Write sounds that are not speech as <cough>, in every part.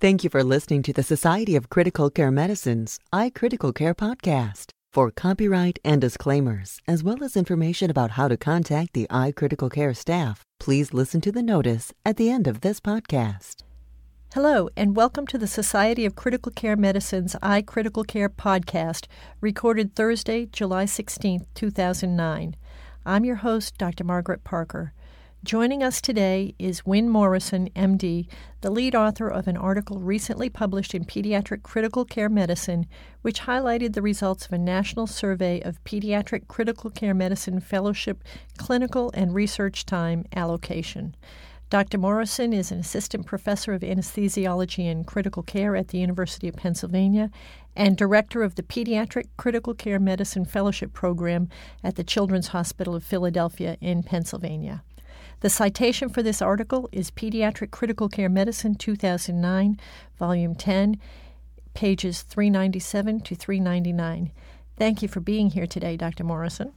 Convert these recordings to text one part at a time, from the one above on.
Thank you for listening to the Society of Critical Care Medicine's iCritical Care podcast. For copyright and disclaimers, as well as information about how to contact the iCritical Care staff, please listen to the notice at the end of this podcast. Hello, and welcome to the Society of Critical Care Medicine's iCritical Care podcast, recorded Thursday, July 16, 2009. I'm your host, Dr. Margaret Parker. Joining us today is Wynne Morrison, MD, the lead author of an article recently published in Pediatric Critical Care Medicine, which highlighted the results of a national survey of pediatric critical care medicine fellowship clinical and research time allocation. Dr. Morrison is an assistant professor of anesthesiology and critical care at the University of Pennsylvania and director of the Pediatric Critical Care Medicine Fellowship Program at the Children's Hospital of Philadelphia in Pennsylvania. The citation for this article is Pediatric Critical Care Medicine 2009, Volume 10, pages 397 to 399. Thank you for being here today, Dr. Morrison.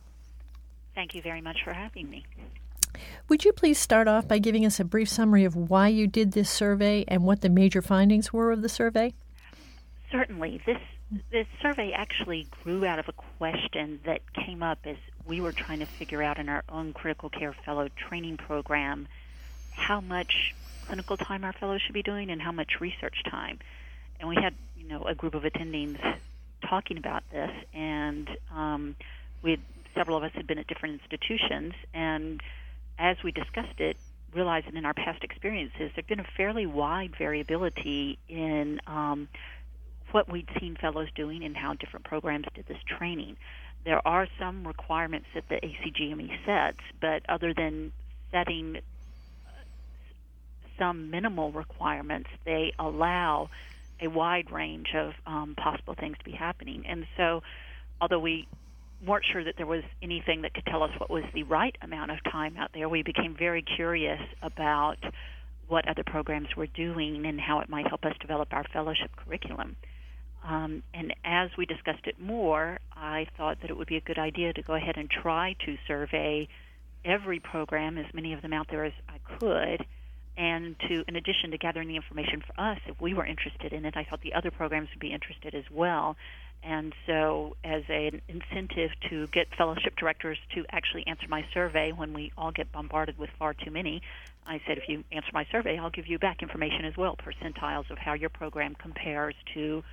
Thank you very much for having me. Would you please start off by giving us a brief summary of why you did this survey and what the major findings were of the survey? Certainly. This this survey actually grew out of a question that came up as we were trying to figure out in our own critical care fellow training program how much clinical time our fellows should be doing and how much research time. And we had, you know, a group of attendings talking about this, and um, we several of us had been at different institutions, and as we discussed it, realized that in our past experiences, there'd been a fairly wide variability in um, what we'd seen fellows doing and how different programs did this training. There are some requirements that the ACGME sets, but other than setting some minimal requirements, they allow a wide range of um, possible things to be happening. And so, although we weren't sure that there was anything that could tell us what was the right amount of time out there, we became very curious about what other programs were doing and how it might help us develop our fellowship curriculum. Um, and as we discussed it more, I thought that it would be a good idea to go ahead and try to survey every program, as many of them out there as I could, and to, in addition to gathering the information for us, if we were interested in it, I thought the other programs would be interested as well. And so, as an incentive to get fellowship directors to actually answer my survey when we all get bombarded with far too many, I said, if you answer my survey, I'll give you back information as well, percentiles of how your program compares to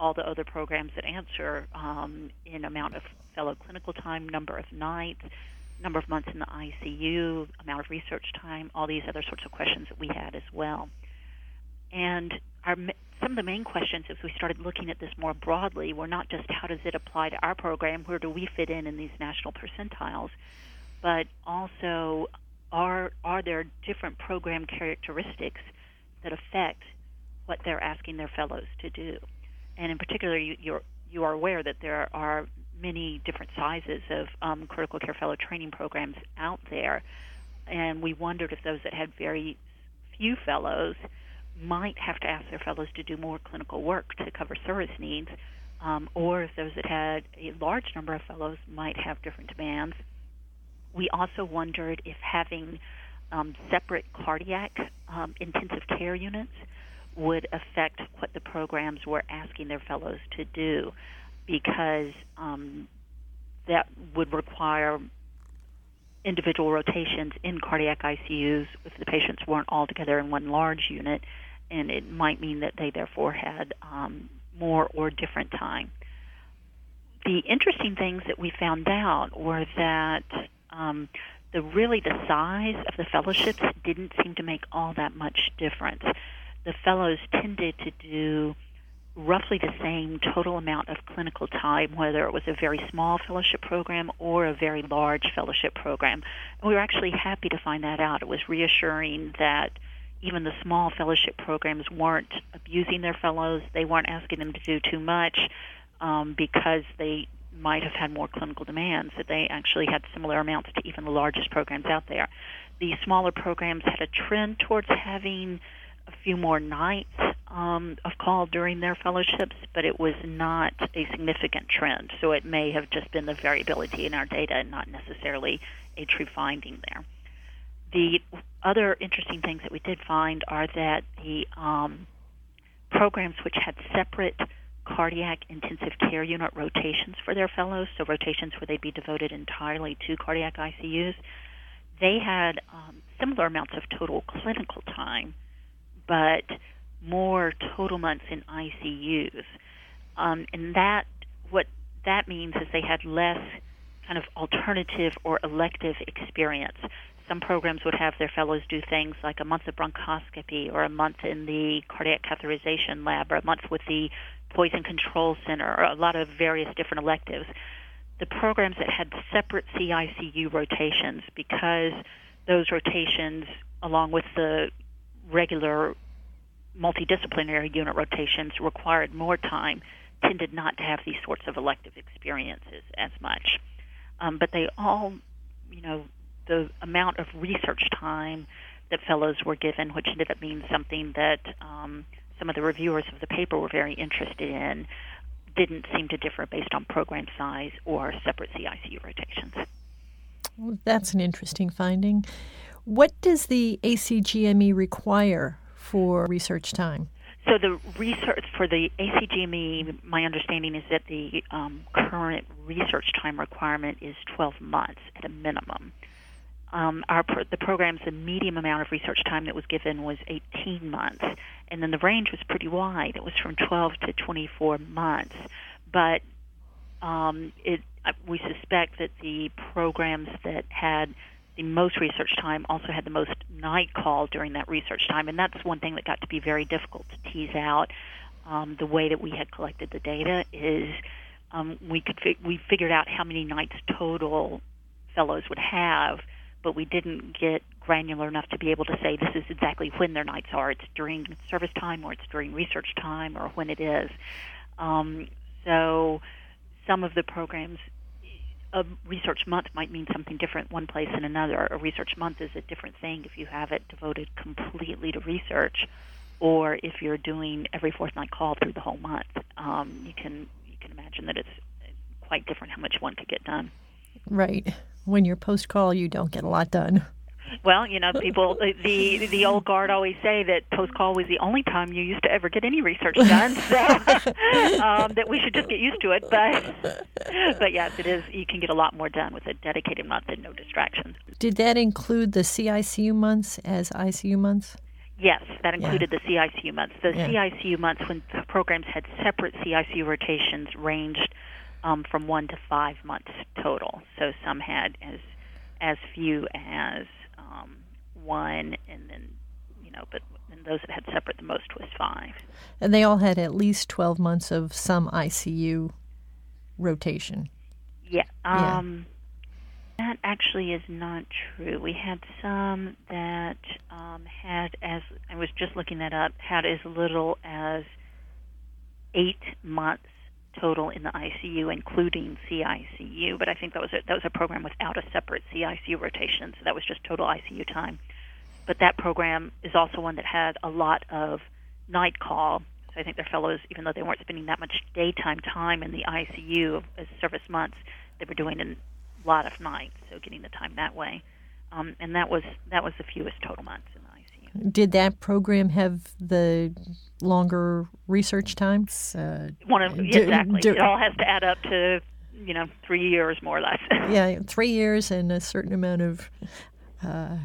all the other programs that answer um, in amount of fellow clinical time, number of nights, number of months in the ICU, amount of research time, all these other sorts of questions that we had as well. And our, some of the main questions as we started looking at this more broadly were not just how does it apply to our program, where do we fit in in these national percentiles, but also are, are there different program characteristics that affect what they're asking their fellows to do? And in particular, you, you're you are aware that there are many different sizes of um, critical care fellow training programs out there, and we wondered if those that had very few fellows might have to ask their fellows to do more clinical work to cover service needs, um, or if those that had a large number of fellows might have different demands. We also wondered if having um, separate cardiac um, intensive care units would affect what the programs were asking their fellows to do because um, that would require individual rotations in cardiac ICUs if the patients weren't all together in one large unit, and it might mean that they therefore had um, more or different time. The interesting things that we found out were that um, the really the size of the fellowships didn't seem to make all that much difference the fellows tended to do roughly the same total amount of clinical time, whether it was a very small fellowship program or a very large fellowship program. And we were actually happy to find that out. It was reassuring that even the small fellowship programs weren't abusing their fellows. They weren't asking them to do too much um, because they might have had more clinical demands, that they actually had similar amounts to even the largest programs out there. The smaller programs had a trend towards having a few more nights um, of call during their fellowships, but it was not a significant trend. So it may have just been the variability in our data and not necessarily a true finding there. The other interesting things that we did find are that the um, programs which had separate cardiac intensive care unit rotations for their fellows, so rotations where they'd be devoted entirely to cardiac ICUs, they had um, similar amounts of total clinical time, but more total months in ICUs. Um, and that what that means is they had less kind of alternative or elective experience. Some programs would have their fellows do things like a month of bronchoscopy or a month in the cardiac catheterization lab or a month with the poison control center or a lot of various different electives. The programs that had separate CICU rotations because those rotations along with the regular multidisciplinary unit rotations required more time tended not to have these sorts of elective experiences as much. Um, but they all, you know, the amount of research time that fellows were given, which ended up being something that um, some of the reviewers of the paper were very interested in, didn't seem to differ based on program size or separate CICU rotations. Well, that's an interesting finding. What does the ACGME require for research time? So the research for the ACGME, my understanding is that the um, current research time requirement is 12 months at a minimum. Um, our the program's the medium amount of research time that was given was 18 months, and then the range was pretty wide. It was from 12 to 24 months, but um, it we suspect that the programs that had the most research time also had the most night call during that research time, and that's one thing that got to be very difficult to tease out. Um, the way that we had collected the data is um, we could fi- we figured out how many nights total fellows would have, but we didn't get granular enough to be able to say this is exactly when their nights are. It's during service time, or it's during research time, or when it is. Um, so some of the programs a research month might mean something different one place and another. A research month is a different thing if you have it devoted completely to research, or if you're doing every fortnight call through the whole month. Um, you can you can imagine that it's quite different how much one could get done. Right. When you're post call, you don't get a lot done. Well, you know, people the the old guard always say that post call was the only time you used to ever get any research done. So <laughs> um, that we should just get used to it. But but yes, it is. You can get a lot more done with a dedicated month and no distractions. Did that include the CICU months as ICU months? Yes, that included yeah. the CICU months. The yeah. CICU months, when programs had separate CICU rotations, ranged um, from one to five months total. So some had as as few as um, one, and then you know, but and those that had separate the most was five. And they all had at least twelve months of some ICU rotation. Yeah. Um, yeah. That actually is not true. We had some that um, had, as I was just looking that up, had as little as eight months total in the ICU, including CICU. But I think that was a, that was a program without a separate CICU rotation, so that was just total ICU time. But that program is also one that had a lot of night call. So I think their fellows, even though they weren't spending that much daytime time in the ICU as service months, they were doing a lot of nights, so getting the time that way. Um, and that was that was the fewest total months in. Did that program have the longer research times? Uh, One of, do, exactly. Do, it all has to add up to you know three years more or less. <laughs> yeah, three years and a certain amount of uh,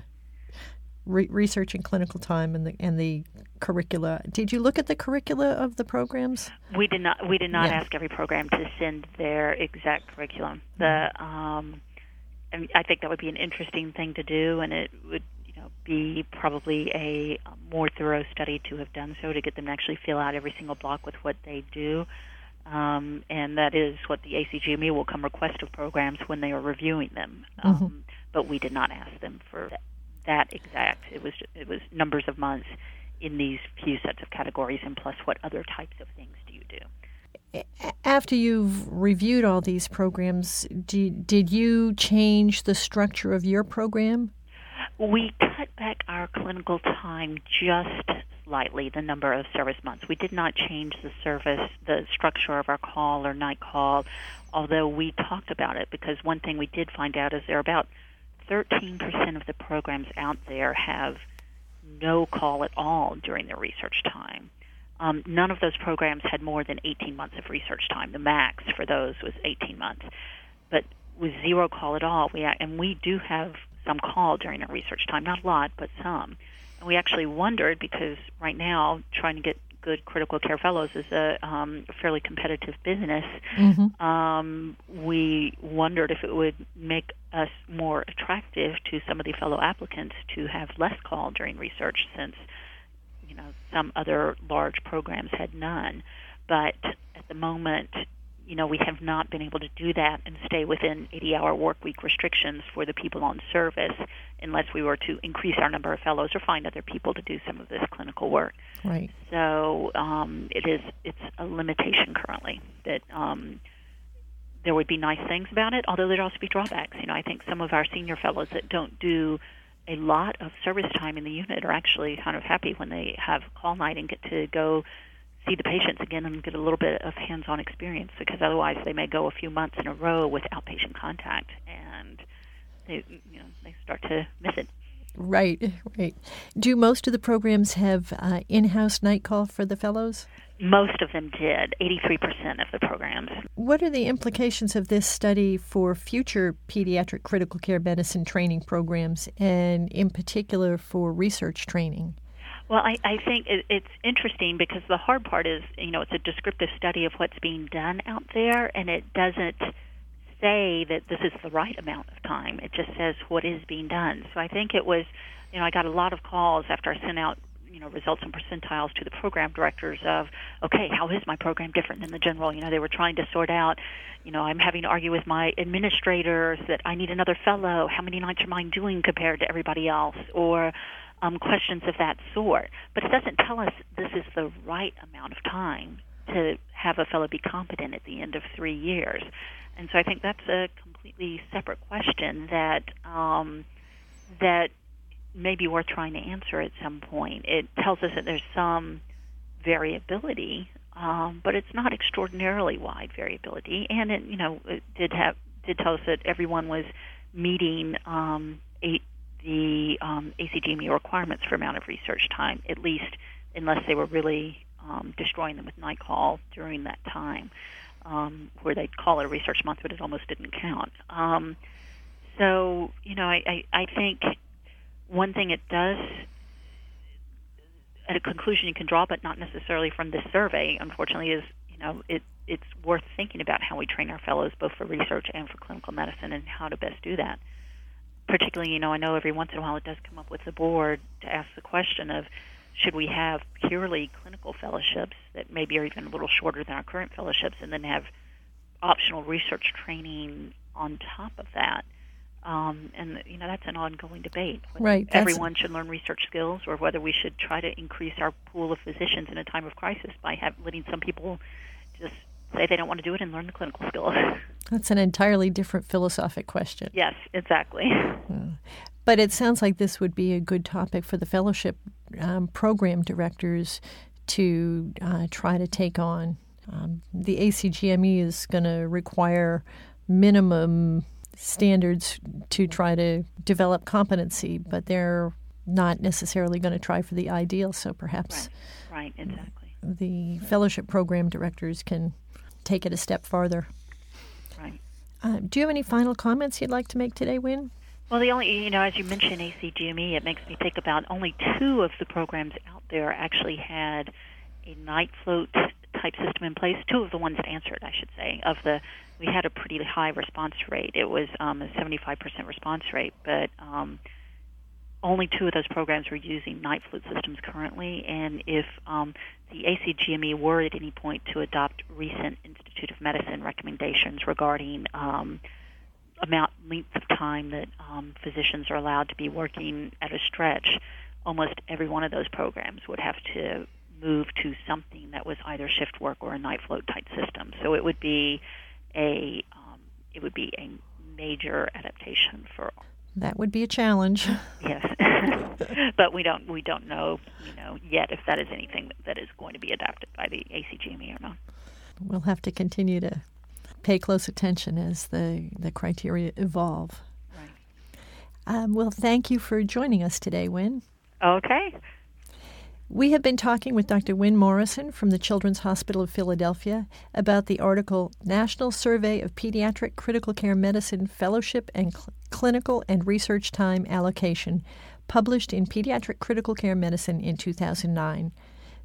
re- research and clinical time and the and the curricula. Did you look at the curricula of the programs? We did not. We did not yeah. ask every program to send their exact curriculum. The um, I think that would be an interesting thing to do, and it would be probably a more thorough study to have done so to get them to actually fill out every single block with what they do. Um, and that is what the ACGME will come request of programs when they are reviewing them. Um, mm-hmm. But we did not ask them for that, that exact. It was it was numbers of months in these few sets of categories, and plus what other types of things do you do. After you've reviewed all these programs, did you change the structure of your program? We cut back our clinical time just slightly, the number of service months. We did not change the service, the structure of our call or night call, although we talked about it because one thing we did find out is there are about 13% of the programs out there have no call at all during their research time. Um, none of those programs had more than 18 months of research time. The max for those was 18 months, but with zero call at all. We and we do have some call during our research time, not a lot, but some. And we actually wondered because right now trying to get good critical care fellows is a um, fairly competitive business. Mm-hmm. Um, we wondered if it would make us more attractive to some of the fellow applicants to have less call during research, since you know some other large programs had none. But at the moment, you know, we have not been able to do that and stay within 80-hour work week restrictions for the people on service unless we were to increase our number of fellows or find other people to do some of this clinical work. Right. So um, it is it's a limitation currently that um, there would be nice things about it, although there'd also be drawbacks. You know, I think some of our senior fellows that don't do a lot of service time in the unit are actually kind of happy when they have call night and get to go see the patients again and get a little bit of hands-on experience because otherwise they may go a few months in a row with outpatient contact and they you know they start to miss it. Right, right. Do most of the programs have uh, in-house night call for the fellows? Most of them did, 83% of the programs. What are the implications of this study for future pediatric critical care medicine training programs and in particular for research training? Well, I, I think it, it's interesting because the hard part is, you know, it's a descriptive study of what's being done out there, and it doesn't say that this is the right amount of time. It just says what is being done. So I think it was, you know, I got a lot of calls after I sent out, you know, results and percentiles to the program directors of, okay, how is my program different than the general? You know, they were trying to sort out, you know, I'm having to argue with my administrators that I need another fellow. How many nights are mine doing compared to everybody else? Or um, questions of that sort. But it doesn't tell us this is the right amount of time to have a fellow be competent at the end of three years. And so I think that's a completely separate question that um, that may be worth trying to answer at some point. It tells us that there's some variability, um, but it's not extraordinarily wide variability. And it, you know, it did have did tell us that everyone was meeting um, eight the um, ACGME requirements for amount of research time, at least unless they were really um, destroying them with night call during that time, um, where they'd call it a research month, but it almost didn't count. Um, so, you know, I, I, I think one thing it does, at a conclusion you can draw, but not necessarily from this survey, unfortunately, is, you know, it, it's worth thinking about how we train our fellows both for research and for clinical medicine and how to best do that particularly, you know, I know every once in a while it does come up with the board to ask the question of should we have purely clinical fellowships that maybe are even a little shorter than our current fellowships and then have optional research training on top of that. Um, and you know that's an ongoing debate. Right. Everyone should learn research skills, or whether we should try to increase our pool of physicians in a time of crisis by have, letting some people just say they don't want to do it and learn the clinical skills. <laughs> That's an entirely different philosophic question. Yes, exactly. But it sounds like this would be a good topic for the fellowship um, program directors to uh, try to take on. Um, the ACGME is going to require minimum standards to try to develop competency, but they're not necessarily going to try for the ideal. So perhaps, right, right exactly. The fellowship program directors can take it a step farther. Right. Uh, do you have any final comments you'd like to make today, Wynne? Well, the only, you know, as you mentioned ACGME, it makes me think about only two of the programs out there actually had a night float type system in place. Two of the ones that answered, I should say, of the, we had a pretty high response rate. It was um, a 75% response rate, but um, only two of those programs are using night float systems currently, and if um, the ACGME were at any point to adopt recent Institute of Medicine recommendations regarding um, amount length of time that um, physicians are allowed to be working at a stretch, almost every one of those programs would have to move to something that was either shift work or a night float type system. So it would be a um, it would be a major adaptation for that would be a challenge. Yes, <laughs> but we don't we don't know you know yet if that is anything that is going to be adopted by the ACGME or not. We'll have to continue to pay close attention as the the criteria evolve. Right. Um, well, thank you for joining us today, Wynne. Okay. We have been talking with Dr. Wynne Morrison from the Children's Hospital of Philadelphia about the article National Survey of Pediatric Critical Care Medicine Fellowship and Cl- Clinical and Research Time Allocation, published in Pediatric Critical Care Medicine in 2009.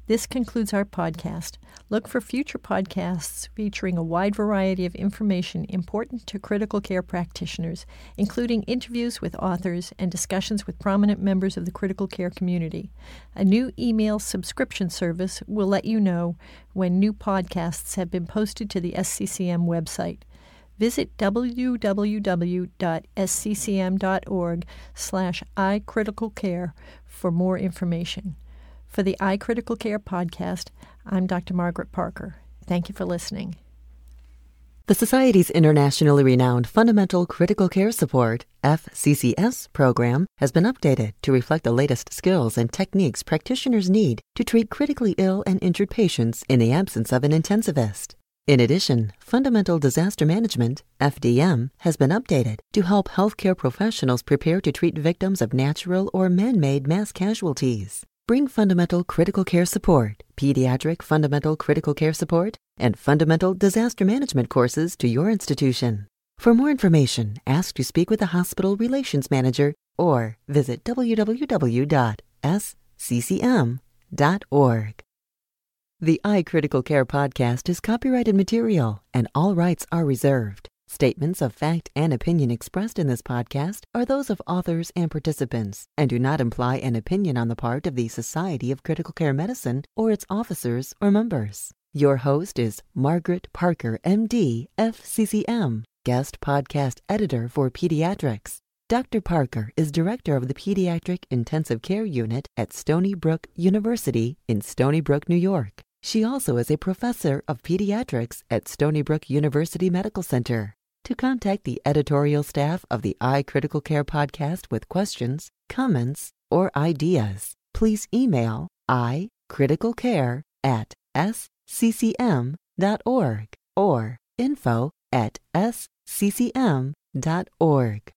This concludes our podcast. Look for future podcasts featuring a wide variety of information important to critical care practitioners, including interviews with authors and discussions with prominent members of the critical care community. A new email subscription service will let you know when new podcasts have been posted to the SCCM website. Visit www.sccm.org slash iCriticalCare for more information. For the iCritical Care podcast, I'm Dr. Margaret Parker. Thank you for listening. The Society's internationally renowned Fundamental Critical Care Support FCCS program has been updated to reflect the latest skills and techniques practitioners need to treat critically ill and injured patients in the absence of an intensivist. In addition, Fundamental Disaster Management FDM has been updated to help healthcare professionals prepare to treat victims of natural or man-made mass casualties. Bring fundamental critical care support, pediatric fundamental critical care support, and fundamental disaster management courses to your institution. For more information, ask to speak with a hospital relations manager or visit www.sccm.org. The iCritical Care podcast is copyrighted material and all rights are reserved. Statements of fact and opinion expressed in this podcast are those of authors and participants and do not imply an opinion on the part of the Society of Critical Care Medicine or its officers or members. Your host is Margaret Parker, MD, FCCM, guest podcast editor for pediatrics. Dr. Parker is director of the Pediatric Intensive Care Unit at Stony Brook University in Stony Brook, New York. She also is a professor of pediatrics at Stony Brook University Medical Center. To contact the editorial staff of the iCritical Care podcast with questions, comments, or ideas, please email icriticalcare at sccm.org or info at sccm.org.